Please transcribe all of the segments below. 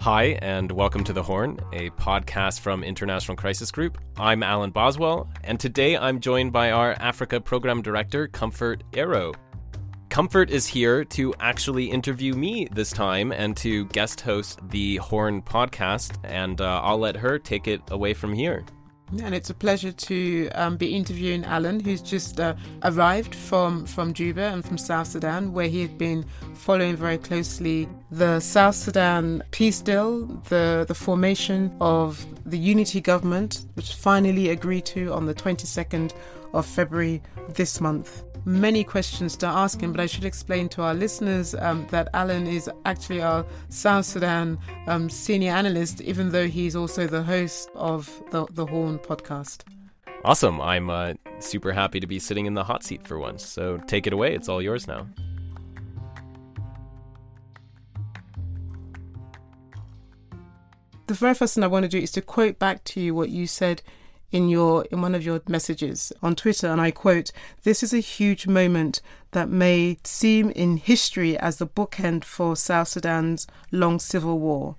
Hi, and welcome to The Horn, a podcast from International Crisis Group. I'm Alan Boswell, and today I'm joined by our Africa Program Director, Comfort Ero. Comfort is here to actually interview me this time and to guest host the Horn podcast, and uh, I'll let her take it away from here. And it's a pleasure to um, be interviewing Alan, who's just uh, arrived from, from Juba and from South Sudan, where he had been following very closely the South Sudan peace deal, the, the formation of the unity government, which finally agreed to on the 22nd of February this month many questions to ask him, but I should explain to our listeners um, that Alan is actually our South Sudan um, senior analyst, even though he's also the host of the, the Horn podcast. Awesome. I'm uh, super happy to be sitting in the hot seat for once. So take it away. It's all yours now. The very first thing I want to do is to quote back to you what you said in your in one of your messages on Twitter and I quote this is a huge moment that may seem in history as the bookend for South Sudan's long civil war.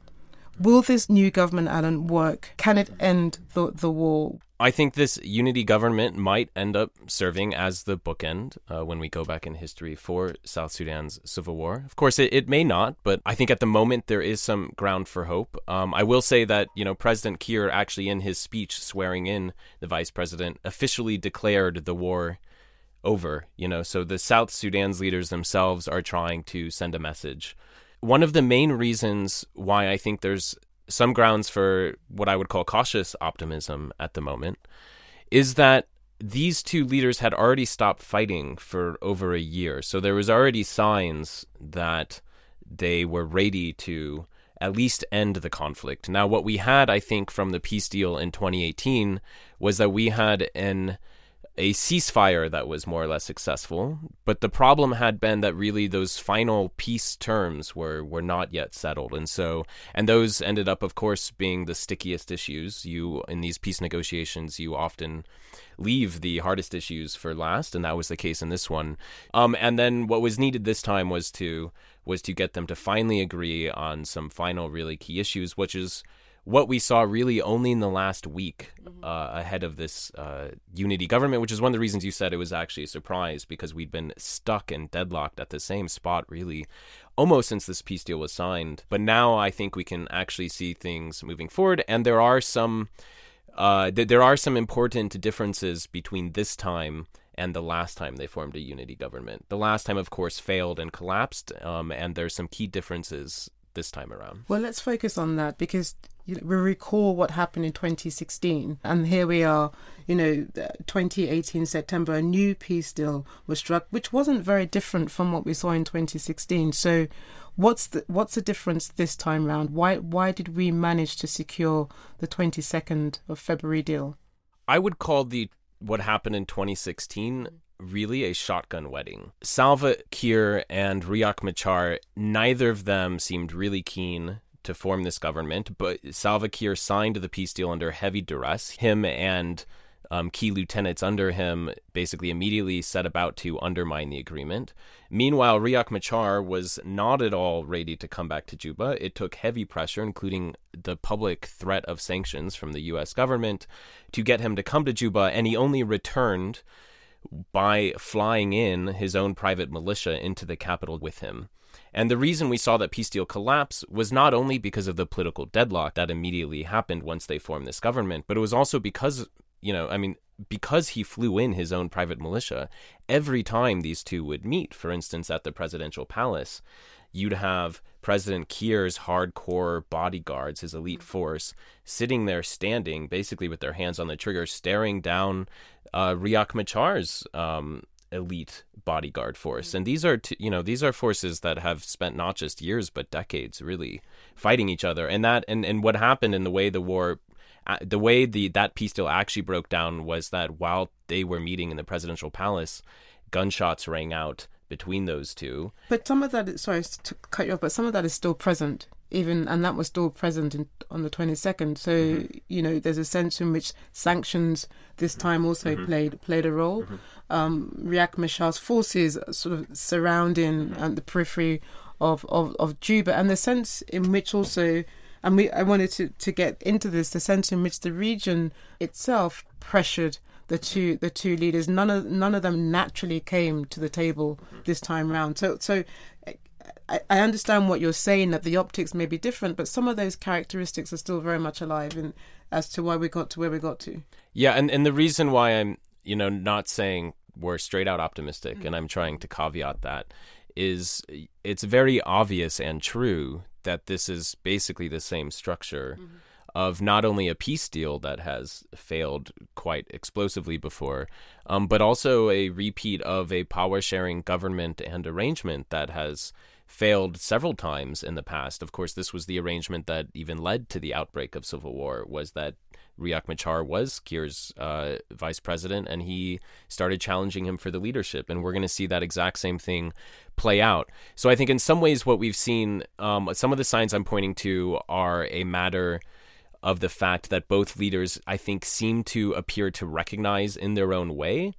Will this new government Alan work? Can it end the the war I think this unity government might end up serving as the bookend uh, when we go back in history for South Sudan's civil war. Of course, it, it may not, but I think at the moment there is some ground for hope. Um, I will say that, you know, President Kiir actually in his speech swearing in the vice president officially declared the war over, you know, so the South Sudan's leaders themselves are trying to send a message. One of the main reasons why I think there's some grounds for what I would call cautious optimism at the moment is that these two leaders had already stopped fighting for over a year. So there was already signs that they were ready to at least end the conflict. Now what we had I think from the peace deal in 2018 was that we had an a ceasefire that was more or less successful. But the problem had been that really those final peace terms were were not yet settled, and so and those ended up, of course, being the stickiest issues. You in these peace negotiations, you often leave the hardest issues for last, and that was the case in this one. Um, and then what was needed this time was to was to get them to finally agree on some final really key issues, which is what we saw really only in the last week mm-hmm. uh, ahead of this uh, unity government, which is one of the reasons you said it was actually a surprise because we'd been stuck and deadlocked at the same spot really almost since this peace deal was signed. But now I think we can actually see things moving forward, and there are some. Uh, th- there are some important differences between this time and the last time they formed a unity government. The last time, of course, failed and collapsed, um, and there's some key differences this time around. Well, let's focus on that because you know, we recall what happened in 2016, and here we are, you know, 2018 September, a new peace deal was struck, which wasn't very different from what we saw in 2016. So, what's the what's the difference this time round? Why why did we manage to secure the 22nd of February deal? I would call the what happened in 2016 really a shotgun wedding. Salva Kiir and Riek Machar, neither of them seemed really keen to form this government, but Salva Kiir signed the peace deal under heavy duress. Him and um, key lieutenants under him basically immediately set about to undermine the agreement. Meanwhile, Riek Machar was not at all ready to come back to Juba. It took heavy pressure, including the public threat of sanctions from the U.S. government, to get him to come to Juba, and he only returned by flying in his own private militia into the capital with him. And the reason we saw that peace deal collapse was not only because of the political deadlock that immediately happened once they formed this government, but it was also because, you know, I mean, because he flew in his own private militia, every time these two would meet, for instance, at the presidential palace, you'd have President Kiir's hardcore bodyguards, his elite force, sitting there standing, basically with their hands on the trigger, staring down uh, Riek Machar's um, elite bodyguard force. And these are, t- you know, these are forces that have spent not just years but decades really fighting each other. And that, and, and what happened in the way the war uh, the way the that peace deal actually broke down was that while they were meeting in the presidential palace, gunshots rang out between those two. But some of that, sorry to cut you off, but some of that is still present, even, and that was still present in, on the 22nd. So, mm-hmm. you know, there's a sense in which sanctions this time also mm-hmm. played played a role. Mm-hmm. Um, Riek Machar's forces sort of surrounding mm-hmm. the periphery of, of, of Juba, and the sense in which also and we I wanted to, to get into this the sense in which the region itself pressured the two the two leaders. None of none of them naturally came to the table this time round. So so I, I understand what you're saying that the optics may be different, but some of those characteristics are still very much alive in as to why we got to where we got to. Yeah, and, and the reason why I'm you know not saying we're straight out optimistic, mm-hmm. and I'm trying to caveat that is it's very obvious and true that this is basically the same structure mm-hmm. of not only a peace deal that has failed quite explosively before, um, but also a repeat of a power sharing government and arrangement that has failed several times in the past. Of course, this was the arrangement that even led to the outbreak of civil war. Was that Riek Machar was Kiir's uh, vice president, and he started challenging him for the leadership. And we're going to see that exact same thing play out. So I think in some ways, what we've seen, um, some of the signs I'm pointing to are a matter of the fact that both leaders, I think, seem to appear to recognize in their own way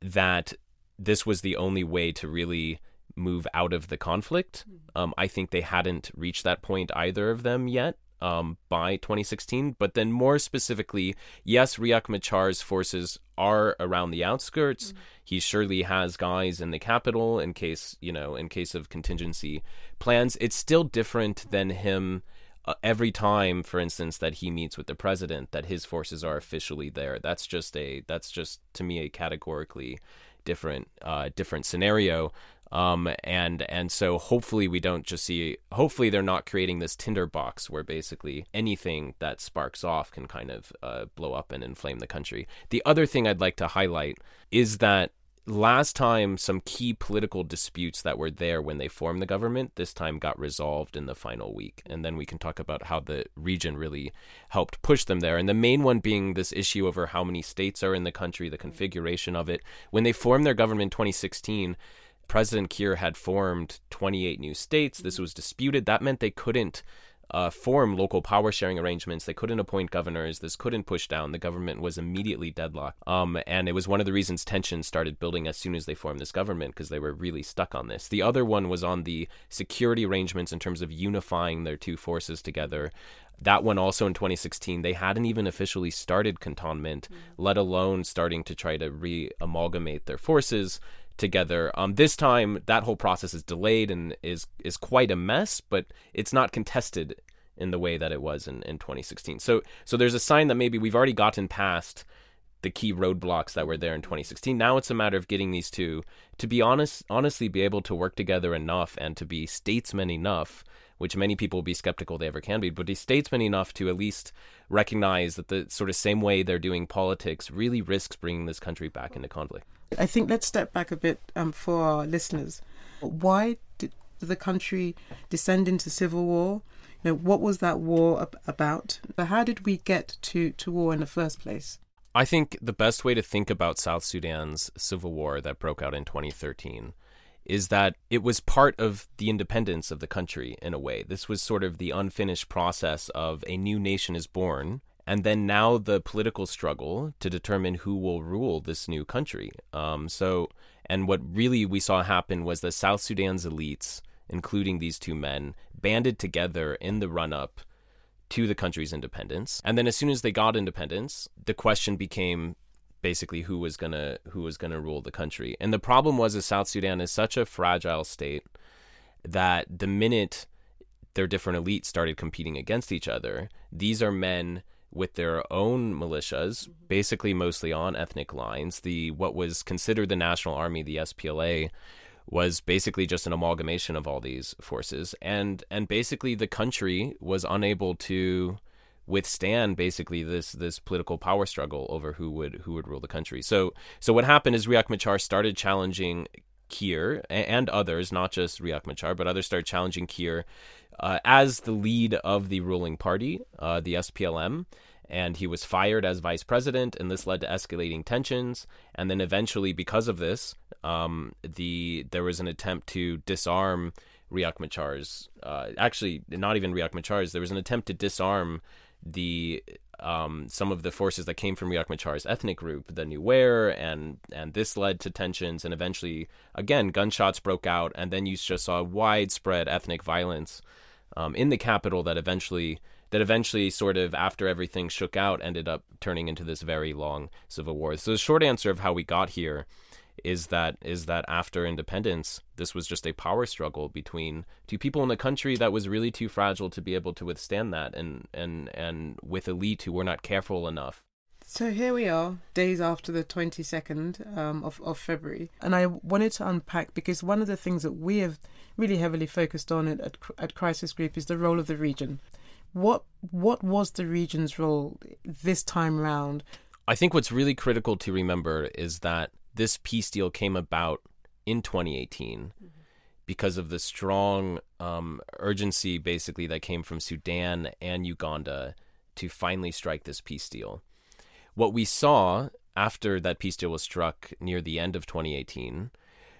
that this was the only way to really move out of the conflict. Mm-hmm. Um, I think they hadn't reached that point either of them yet um, by 2016. But then, more specifically, yes, Riek Machar's forces are around the outskirts. Mm-hmm. He surely has guys in the capital in case you know, in case of contingency plans. It's still different than him. Uh, every time, for instance, that he meets with the president, that his forces are officially there. That's just a that's just to me a categorically different uh, different scenario. Um, and and so hopefully we don't just see. Hopefully they're not creating this tinderbox where basically anything that sparks off can kind of uh, blow up and inflame the country. The other thing I'd like to highlight is that last time some key political disputes that were there when they formed the government this time got resolved in the final week and then we can talk about how the region really helped push them there and the main one being this issue over how many states are in the country the configuration of it when they formed their government in 2016 President Kiir had formed 28 new states. This was disputed. That meant they couldn't uh, form local power sharing arrangements. They couldn't appoint governors. This couldn't push down. The government was immediately deadlocked. Um, and it was one of the reasons tensions started building as soon as they formed this government because they were really stuck on this. The other one was on the security arrangements in terms of unifying their two forces together. That one also in 2016, they hadn't even officially started cantonment, mm-hmm. let alone starting to try to re amalgamate their forces together. Um, this time, that whole process is delayed and is is quite a mess, but it's not contested in the way that it was in, in 2016. So so there's a sign that maybe we've already gotten past the key roadblocks that were there in 2016. Now it's a matter of getting these two to be honest, honestly, be able to work together enough and to be statesmen enough which many people will be skeptical they ever can be, but be statesmen enough to at least recognize that the sort of same way they're doing politics really risks bringing this country back into conflict. I think let's step back a bit um, for our listeners. Why did the country descend into civil war? You know, what was that war ab- about? How did we get to, to war in the first place? I think the best way to think about South Sudan's civil war that broke out in 2013 is that it was part of the independence of the country in a way. This was sort of the unfinished process of a new nation is born, and then now the political struggle to determine who will rule this new country. Um, so, and what really we saw happen was the South Sudan's elites, including these two men, banded together in the run up to the country's independence. And then as soon as they got independence, the question became basically who was gonna who was gonna rule the country. And the problem was that South Sudan is such a fragile state that the minute their different elites started competing against each other, these are men with their own militias, mm-hmm. basically mostly on ethnic lines. The what was considered the National Army, the SPLA, was basically just an amalgamation of all these forces, and and basically the country was unable to withstand basically this this political power struggle over who would who would rule the country. So so what happened is Riek Machar started challenging Kiir and others, not just Riek Machar, but others started challenging Kiir uh, as the lead of the ruling party, uh, the SPLM. And he was fired as vice president, and this led to escalating tensions. And then eventually, because of this, um, the there was an attempt to disarm Riek Machar's. Uh, actually, not even Riek Machar's. There was an attempt to disarm the um, some of the forces that came from Riek Machar's ethnic group, the Nuer, and and this led to tensions, and eventually, again, gunshots broke out, and then you just saw widespread ethnic violence um, in the capital that eventually that eventually sort of after everything shook out ended up turning into this very long civil war. So the short answer of how we got here is that is that after independence this was just a power struggle between two people in a country that was really too fragile to be able to withstand that and and and with elite who were not careful enough so here we are, days after the 22nd um, of, of February. And I wanted to unpack because one of the things that we have really heavily focused on at, at, at Crisis Group is the role of the region. What what was the region's role this time round? I think what's really critical to remember is that this peace deal came about in 2018 mm-hmm. because of the strong um, urgency, basically, that came from Sudan and Uganda to finally strike this peace deal. What we saw after that peace deal was struck near the end of 2018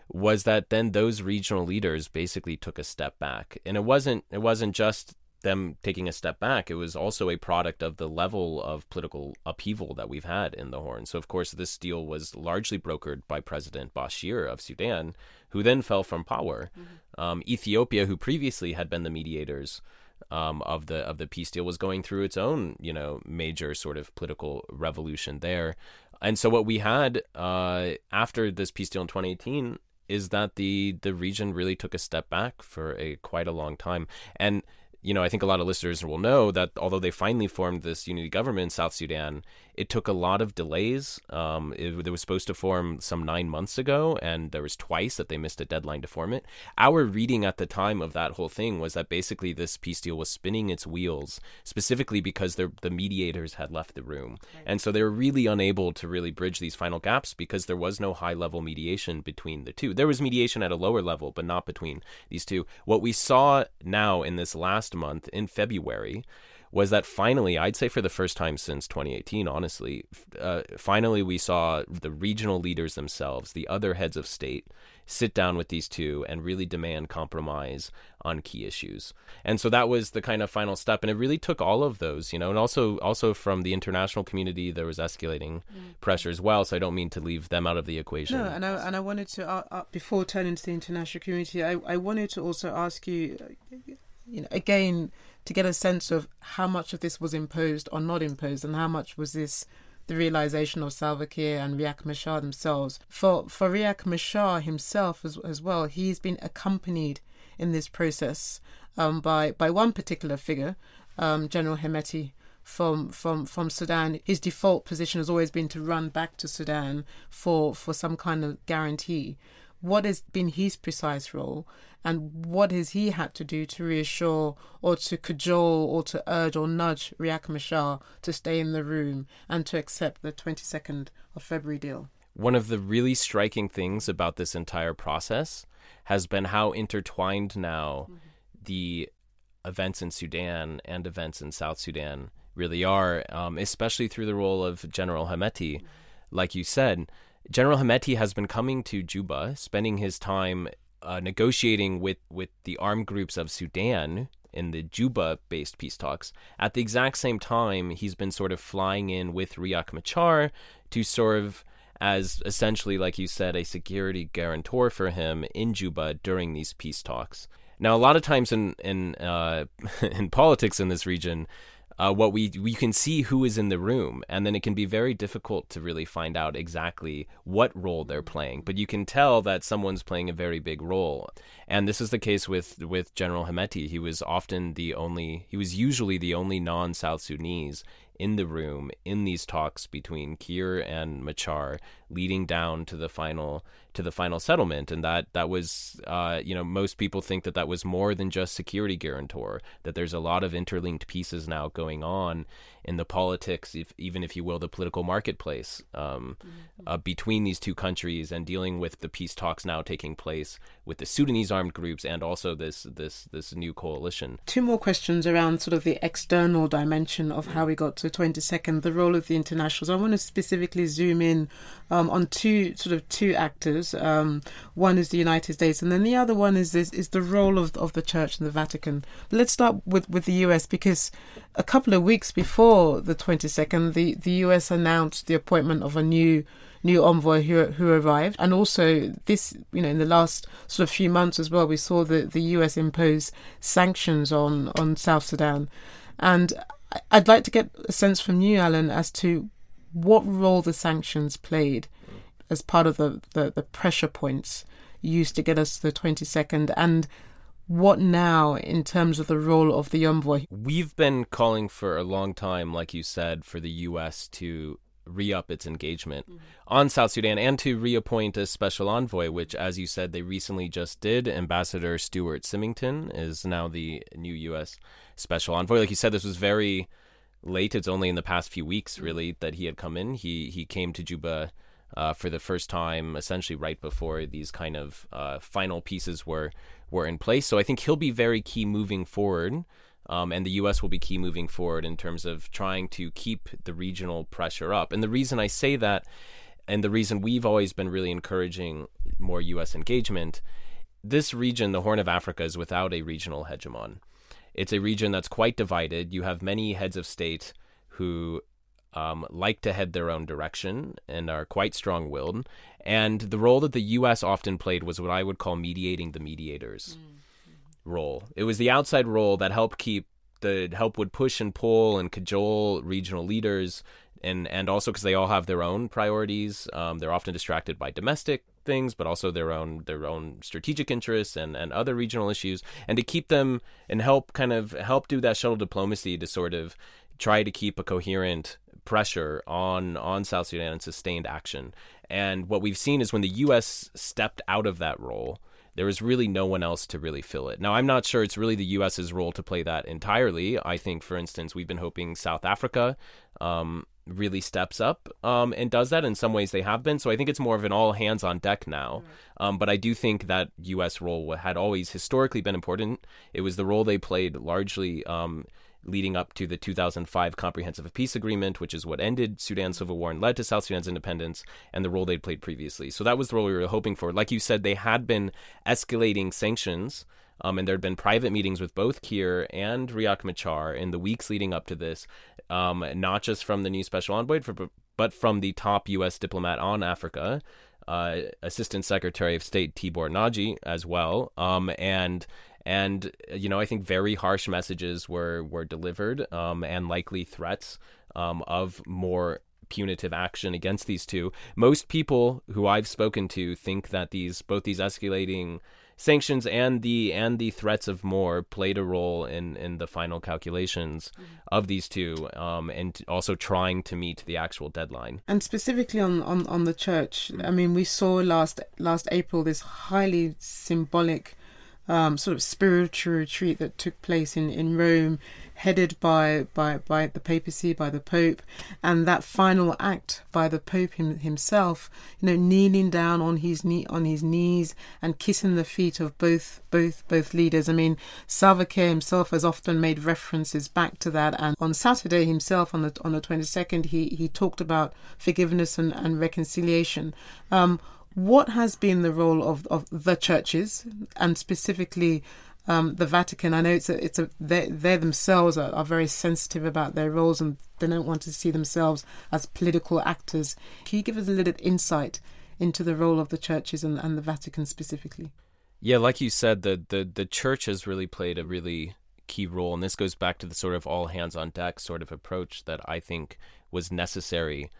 was that then those regional leaders basically took a step back, and it wasn't it wasn't just them taking a step back, it was also a product of the level of political upheaval that we've had in the Horn. So, of course, this deal was largely brokered by President Bashir of Sudan, who then fell from power. Mm-hmm. Um, Ethiopia, who previously had been the mediators um, of the of the peace deal was going through its own you know major sort of political revolution there, and so what we had uh, after this peace deal in 2018 is that the the region really took a step back for a quite a long time, and you know, I think a lot of listeners will know that although they finally formed this unity government in South Sudan, it took a lot of delays. Um, it, it, was supposed to form some nine months ago, and there was twice that they missed a deadline to form it. Our reading at the time of that whole thing was that basically this peace deal was spinning its wheels, specifically because the mediators had left the room, right. and so they were really unable to really bridge these final gaps because there was no high level mediation between the two. There was mediation at a lower level, but not between these two. What we saw now in this last month in February was that finally, I'd say for the first time since 2018, honestly, uh, finally we saw the regional leaders themselves, the other heads of state, sit down with these two and really demand compromise on key issues. And so that was the kind of final step, and it really took all of those, you know, and also also from the international community, there was escalating mm. pressure as well. So I don't mean to leave them out of the equation. No, and I and I wanted to uh, uh, before turning to the international community, I I wanted to also ask you, you know, again to get a sense of how much of this was imposed or not imposed, and how much was this the realization of Salva Kiir and Riek Machar themselves. For for Riek Machar himself as as well, he's been accompanied in this process um, by by one particular figure, um, General Hemeti from from from Sudan. His default position has always been to run back to Sudan for for some kind of guarantee. What has been his precise role? and what has he had to do to reassure or to cajole or to urge or nudge Riek Machar to stay in the room and to accept the 22nd of February deal? One of the really striking things about this entire process has been how intertwined now mm-hmm. the events in Sudan and events in South Sudan really are, um, especially through the role of General Hemeti. Mm-hmm. Like you said, General Hemeti has been coming to Juba, spending his time uh, negotiating with, with the armed groups of Sudan in the Juba based peace talks. At the exact same time, he's been sort of flying in with Riek Machar to serve as essentially, like you said, a security guarantor for him in Juba during these peace talks. Now, a lot of times in in uh, in politics in this region, uh, what we we can see who is in the room, and then it can be very difficult to really find out exactly what role they're playing. But you can tell that someone's playing a very big role, and this is the case with with General Hemeti. He was often the only, he was usually the only non-South Sudanese in the room in these talks between Kiir and Machar, leading down to the final to the final settlement, and that that was, uh, you know, most people think that that was more than just security guarantor. That there's a lot of interlinked pieces now going on in the politics, if, even if you will, the political marketplace um, mm-hmm. uh, between these two countries, and dealing with the peace talks now taking place with the Sudanese armed groups and also this this this new coalition. Two more questions around sort of the external dimension of how we got to 22nd, the role of the internationals. I want to specifically zoom in um, on two sort of two actors. Um, one is the United States, and then the other one is this is the role of of the Church and the Vatican. But let's start with with the US because a couple of weeks before the 22nd, the the US announced the appointment of a new new envoy who who arrived, and also this, you know, in the last sort of few months as well, we saw the the U.S. impose sanctions on on South Sudan, and I'd like to get a sense from you, Alan, as to what role the sanctions played as part of the, the, the pressure points used to get us to the 22nd and what now in terms of the role of the envoy? We've been calling for a long time, like you said, for the U.S. to re up its engagement mm-hmm. on South Sudan and to reappoint a special envoy, which, as you said, they recently just did. Ambassador Stuart Symington is now the new U.S. special envoy. Like you said, this was very late. It's only in the past few weeks, mm-hmm. really, that he had come in. He he came to Juba. Uh, for the first time, essentially right before these kind of uh, final pieces were were in place. So I think he'll be very key moving forward. Um, and the U.S. will be key moving forward in terms of trying to keep the regional pressure up. And the reason I say that, and the reason we've always been really encouraging more U.S. engagement, this region, the Horn of Africa, is without a regional hegemon. It's a region that's quite divided. You have many heads of state who um, like to head their own direction and are quite strong willed. And the role that the U.S. often played was what I would call mediating the mediators. Mm role. It was the outside role that helped keep the help would push and pull and cajole regional leaders and and also because they all have their own priorities. Um, they're often distracted by domestic things, but also their own their own strategic interests and, and other regional issues. And to keep them and help kind of help do that shuttle diplomacy to sort of try to keep a coherent pressure on on South Sudan and sustained action. And what we've seen is when the U.S. stepped out of that role, there was really no one else to really fill it. Now, I'm not sure it's really the U.S.'s role to play that entirely. I think, for instance, we've been hoping South Africa um, really steps up um, and does that. In some ways, they have been. So I think it's more of an all hands on deck now. Um, but I do think that U.S. role had always historically been important. It was the role they played largely um, leading up to the 2005 Comprehensive Peace Agreement, which is what ended Sudan's civil war and led to South Sudan's independence, and the role they'd played previously. So that was the role we were hoping for. Like you said, they had been escalating sanctions. Um, and there had been private meetings with both Kiir and Riek Machar in the weeks leading up to this, um, not just from the new special envoy, but from the top U.S. diplomat on Africa, uh, Assistant Secretary of State Tibor Nagy as well, um, and and you know I think very harsh messages were were delivered um, and likely threats um, of more punitive action against these two. Most people who I've spoken to think that these both these escalating sanctions and the and the threats of more played a role in in the final calculations mm-hmm. of these two um, and also trying to meet the actual deadline and specifically on on, on the church i mean we saw last last april this highly symbolic um, sort of spiritual retreat that took place in, in Rome, headed by, by, by the papacy, by the Pope, and that final act by the Pope him, himself, you know, kneeling down on his knee on his knees and kissing the feet of both both both leaders. I mean, Salva himself has often made references back to that, and on Saturday himself, on the on the twenty second, he he talked about forgiveness and, and reconciliation. Um, what has been the role of, of the churches and specifically um, the Vatican? I know it's a, it's a they, they themselves are, are very sensitive about their roles and they don't want to see themselves as political actors. Can you give us a little insight into the role of the churches and, and the Vatican specifically? Yeah, like you said, the, the, the church has really played a really key role, and this goes back to the sort of all hands on deck sort of approach that I think was necessary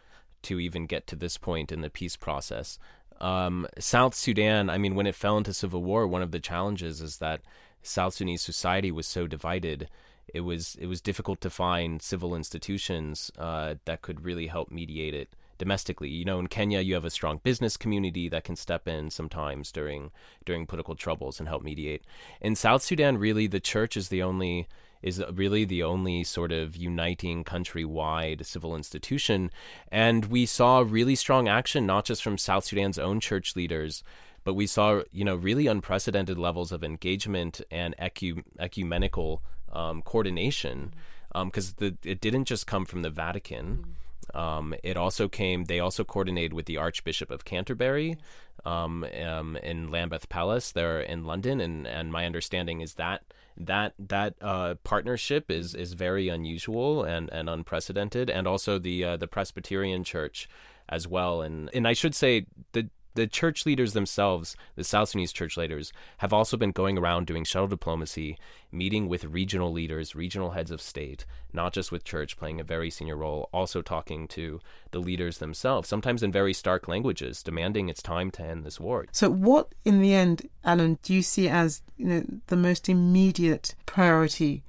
to even get to this point in the peace process. Um, South Sudan, I mean, when it fell into civil war, one of the challenges is that South Sudanese society was so divided. It was it was difficult to find civil institutions uh, that could really help mediate it domestically. You know, in Kenya, you have a strong business community that can step in sometimes during during political troubles and help mediate. In South Sudan, really, the church is the only is really the only sort of uniting countrywide civil institution. And we saw really strong action, not just from South Sudan's own church leaders, but we saw, you know, really unprecedented levels of engagement and ecu- ecumenical um, coordination, because um, it didn't just come from the Vatican. Um, it also came. They also coordinated with the Archbishop of Canterbury um, um, in Lambeth Palace there in London, and and my understanding is that that that uh, partnership is is very unusual and, and unprecedented. And also the uh, the Presbyterian Church as well. And and I should say the the church leaders themselves, the South Sudanese church leaders, have also been going around doing shuttle diplomacy, meeting with regional leaders, regional heads of state, not just with church playing a very senior role, also talking to the leaders themselves, sometimes in very stark languages, demanding it's time to end this war. So, what in the end, Alan, do you see as you know the most immediate priority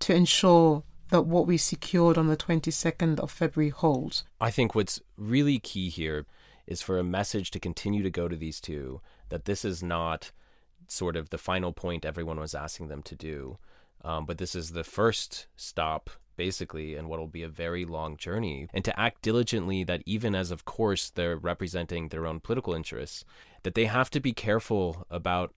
to ensure that what we secured on the 22nd of February holds? I think what's really key here is for a message to continue to go to these two that this is not sort of the final point everyone was asking them to do, um, but this is the first stop basically and what will be a very long journey. And to act diligently that even as of course they're representing their own political interests that they have to be careful about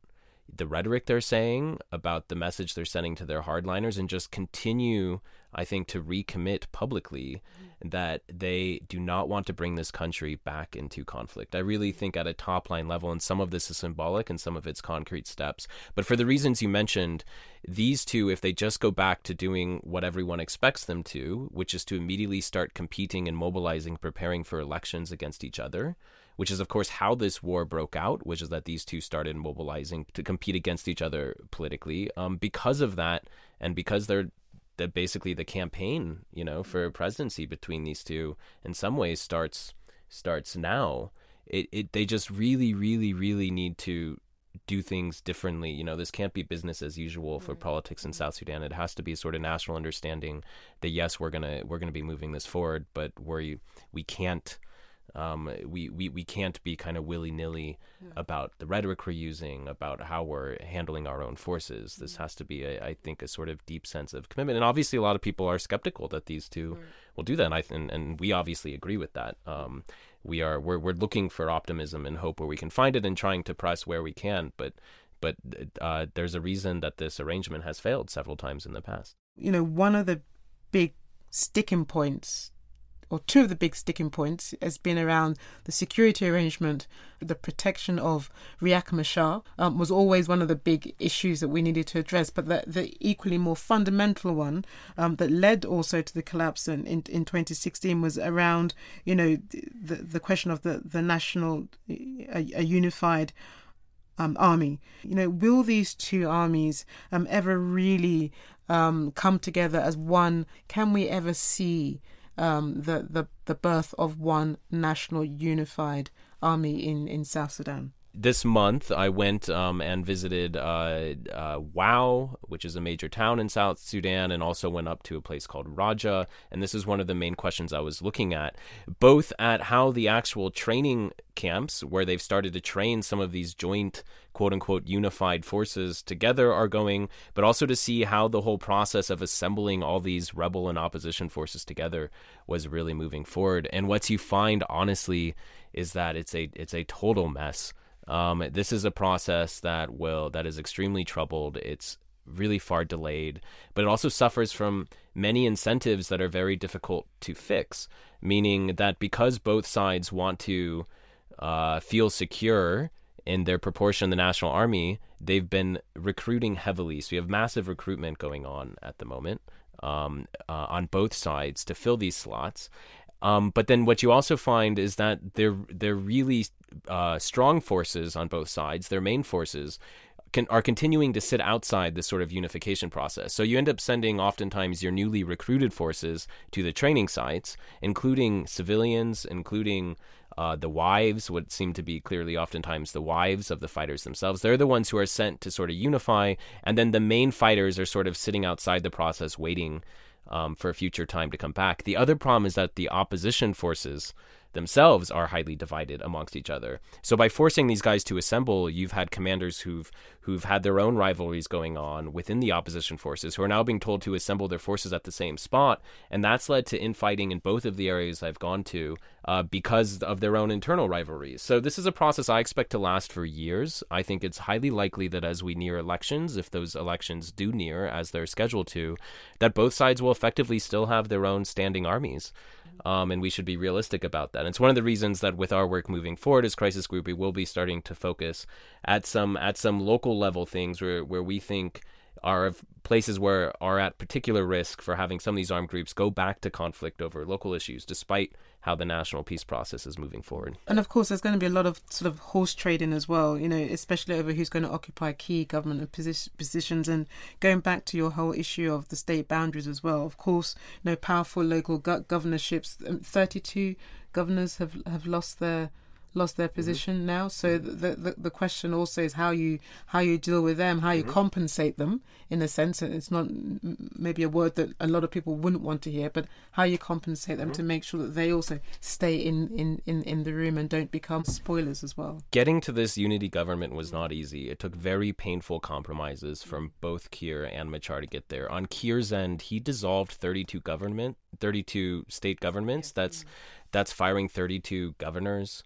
the rhetoric they're saying about the message they're sending to their hardliners and just continue I think, to recommit publicly that they do not want to bring this country back into conflict. I really think at a top line level, and some of this is symbolic and some of it's concrete steps. But for the reasons you mentioned, these two, if they just go back to doing what everyone expects them to, which is to immediately start competing and mobilizing, preparing for elections against each other, which is, of course, how this war broke out, which is that these two started mobilizing to compete against each other politically. Um, because of that, and because they're that basically the campaign, you know, for presidency between these two in some ways starts starts now. It, it they just really, really, really need to do things differently. You know, this can't be business as usual for mm-hmm. politics in South Sudan. It has to be sort of national understanding that yes, we're gonna we're gonna be moving this forward, but we we can't um, we, we, we can't be kind of willy nilly yeah. about the rhetoric we're using, about how we're handling our own forces. This has to be, a, I think, a sort of deep sense of commitment. And obviously, a lot of people are skeptical that these two right. will do that. And, I, and, and we obviously agree with that. Um, we are we're, we're looking for optimism and hope where we can find it and trying to press where we can. But but uh, there's a reason that this arrangement has failed several times in the past. You know, one of the big sticking points or two of the big sticking points has been around the security arrangement, the protection of Riek Machar um, was always one of the big issues that we needed to address. But the, the equally more fundamental one um, that led also to the collapse in, in, in 2016 was around, you know, the, the question of the, the national, a, a unified um, army. You know, will these two armies um, ever really um, come together as one? Can we ever see um, the, the, the birth of one national unified army in, in South Sudan this month, I went um, and visited uh, uh, Wau, which is a major town in South Sudan, and also went up to a place called Raja. And this is one of the main questions I was looking at, both at how the actual training camps, where they've started to train some of these joint, quote unquote, unified forces together, are going, but also to see how the whole process of assembling all these rebel and opposition forces together was really moving forward. And what you find, honestly, is that it's a it's a total mess. Um, this is a process that will that is extremely troubled. It's really far delayed, but it also suffers from many incentives that are very difficult to fix. Meaning that because both sides want to uh, feel secure in their proportion in the national army, they've been recruiting heavily. So you have massive recruitment going on at the moment um, uh, on both sides to fill these slots. Um, but then what you also find is that they're they're really uh, strong forces on both sides. Their main forces can, are continuing to sit outside this sort of unification process. So you end up sending oftentimes your newly recruited forces to the training sites, including civilians, including uh, the wives, what seem to be clearly oftentimes the wives of the fighters themselves. They're the ones who are sent to sort of unify, and then the main fighters are sort of sitting outside the process waiting um, for a future time to come back. The other problem is that the opposition forces themselves are highly divided amongst each other. So by forcing these guys to assemble, you've had commanders who've who've had their own rivalries going on within the opposition forces who are now being told to assemble their forces at the same spot, and that's led to infighting in both of the areas I've gone to uh, because of their own internal rivalries. So this is a process I expect to last for years. I think it's highly likely that as we near elections, if those elections do near as they're scheduled to, that both sides will effectively still have their own standing armies um, and we should be realistic about that. And it's one of the reasons that with our work moving forward as crisis group, we will be starting to focus at some at some local level things where where we think are places where are at particular risk for having some of these armed groups go back to conflict over local issues, despite how the national peace process is moving forward. And of course, there's going to be a lot of sort of horse trading as well, you know, especially over who's going to occupy key government positions. And going back to your whole issue of the state boundaries as well, of course, you know, powerful local governorships, um, 32 governors have, have lost their lost their mm-hmm. position mm-hmm. now. So the, the the question also is how you how you deal with them, how you mm-hmm. compensate them in a sense. It's not maybe a word that a lot of people wouldn't want to hear, but how you compensate them mm-hmm. to make sure that they also stay in, in, in, in the room and don't become spoilers as well. Getting to this unity government was not easy. It took very painful compromises from both Kiir and Machar to get there. On Kiir's end, he dissolved 32 government, 32 state governments. That's that's firing 32 governors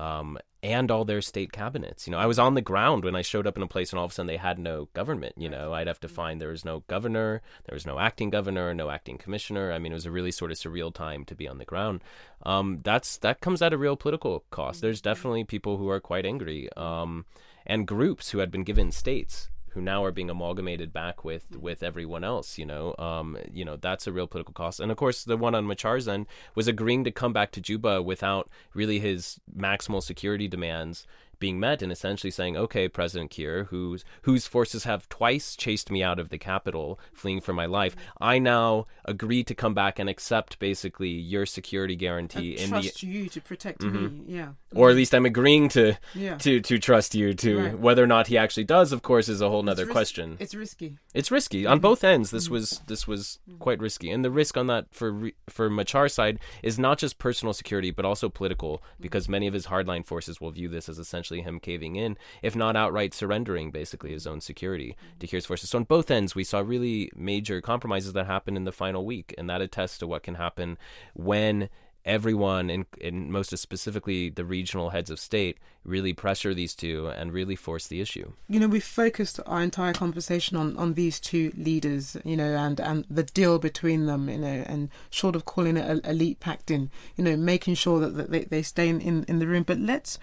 um, and all their state cabinets. You know, I was on the ground when I showed up in a place and all of a sudden they had no government. You know, I'd have to find there was no governor, there was no acting governor, no acting commissioner. I mean, it was a really sort of surreal time to be on the ground. Um, that's that comes at a real political cost. There's definitely people who are quite angry, um, and groups who had been given states who now are being amalgamated back with with everyone else. You know, um, you know that's a real political cost. And of course, the one on Machar's end was agreeing to come back to Juba without really his maximal security demands being met and essentially saying, "Okay, President Kiir, whose whose forces have twice chased me out of the capital, fleeing for my life, I now agree to come back and accept basically your security guarantee and trust the you to protect mm-hmm. me, yeah, or at least I'm agreeing to yeah. to to trust you to right. whether or not he actually does. Of course, is a whole other question. It's risky. It's risky on mm-hmm. both ends. This mm-hmm. was this was mm-hmm. quite risky, and the risk on that for for Machar's side is not just personal security but also political, mm-hmm. because many of his hardline forces will view this as essentially essentially him caving in, if not outright surrendering basically his own security to Kiir's forces. So on both ends, we saw really major compromises that happened in the final week, and that attests to what can happen when everyone and, and most specifically the regional heads of state really pressure these two and really force the issue you know we've focused our entire conversation on on these two leaders you know and and the deal between them you know and sort of calling it a elite pacting you know making sure that, that they, they stay in, in in the room but let's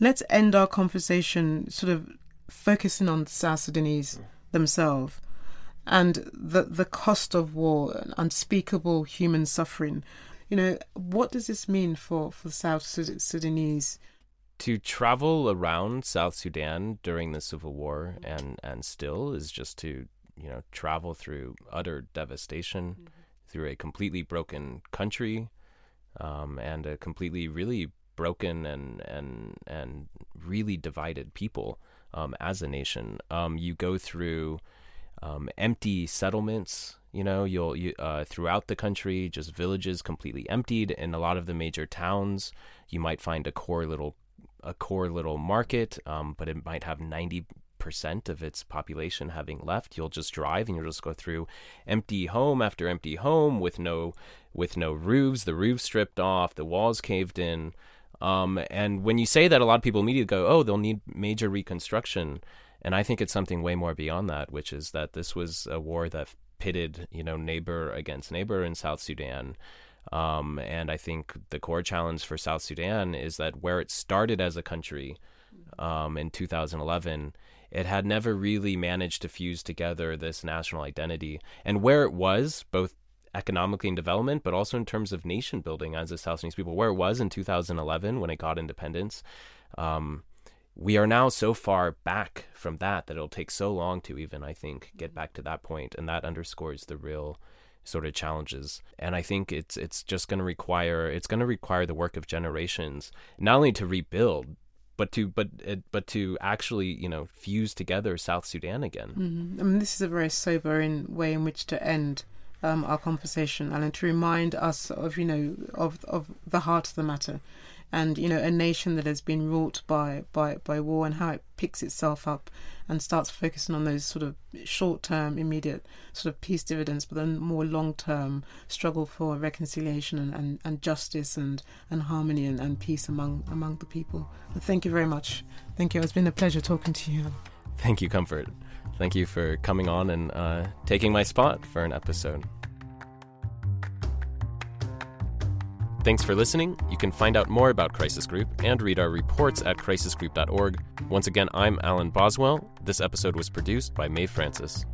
let's end our conversation sort of focusing on South Sudanese themselves and the the cost of war, and unspeakable human suffering. You know, what does this mean for for South Sudanese? To travel around South Sudan during the civil war and and still is just to you know travel through utter devastation, mm-hmm. through a completely broken country, um, and a completely really broken and and and really divided people um, as a nation. Um, you go through um, empty settlements. You know, you'll you, uh, throughout the country, just villages completely emptied. In a lot of the major towns, you might find a core little a core little market, um, but it might have ninety percent of its population having left. You'll just drive and you'll just go through empty home after empty home with no with no roofs, the roofs stripped off, the walls caved in. Um, and when you say that, a lot of people immediately go, "Oh, they'll need major reconstruction," and I think it's something way more beyond that, which is that this was a war that pitted, you know, neighbor against neighbor in South Sudan. Um, and I think the core challenge for South Sudan is that where it started as a country um, in 2011, it had never really managed to fuse together this national identity. And where it was, both economically in development, but also in terms of nation building as a South Sudanese people, where it was in 2011 when it got independence. Um, we are now so far back from that that it'll take so long to even, I think, get back to that point, and that underscores the real sort of challenges. And I think it's it's just going to require it's going to require the work of generations, not only to rebuild, but to but but to actually you know fuse together South Sudan again. Mm-hmm. I mean, this is a very sobering way in which to end um, our conversation, and to remind us of you know of of the heart of the matter, and you know a nation that has been wrought by by by war and how it picks itself up and starts focusing on those sort of short term, immediate sort of peace dividends, but then more long term struggle for reconciliation and, and, and justice and, and harmony and, and peace among among the people. But thank you very much. Thank you. It's been a pleasure talking to you. Thank you, Comfort. Thank you for coming on and uh, taking my spot for an episode. Thanks for listening. You can find out more about Crisis Group and read our reports at crisisgroup.org. Once again, I'm Alan Boswell. This episode was produced by Mae Francis.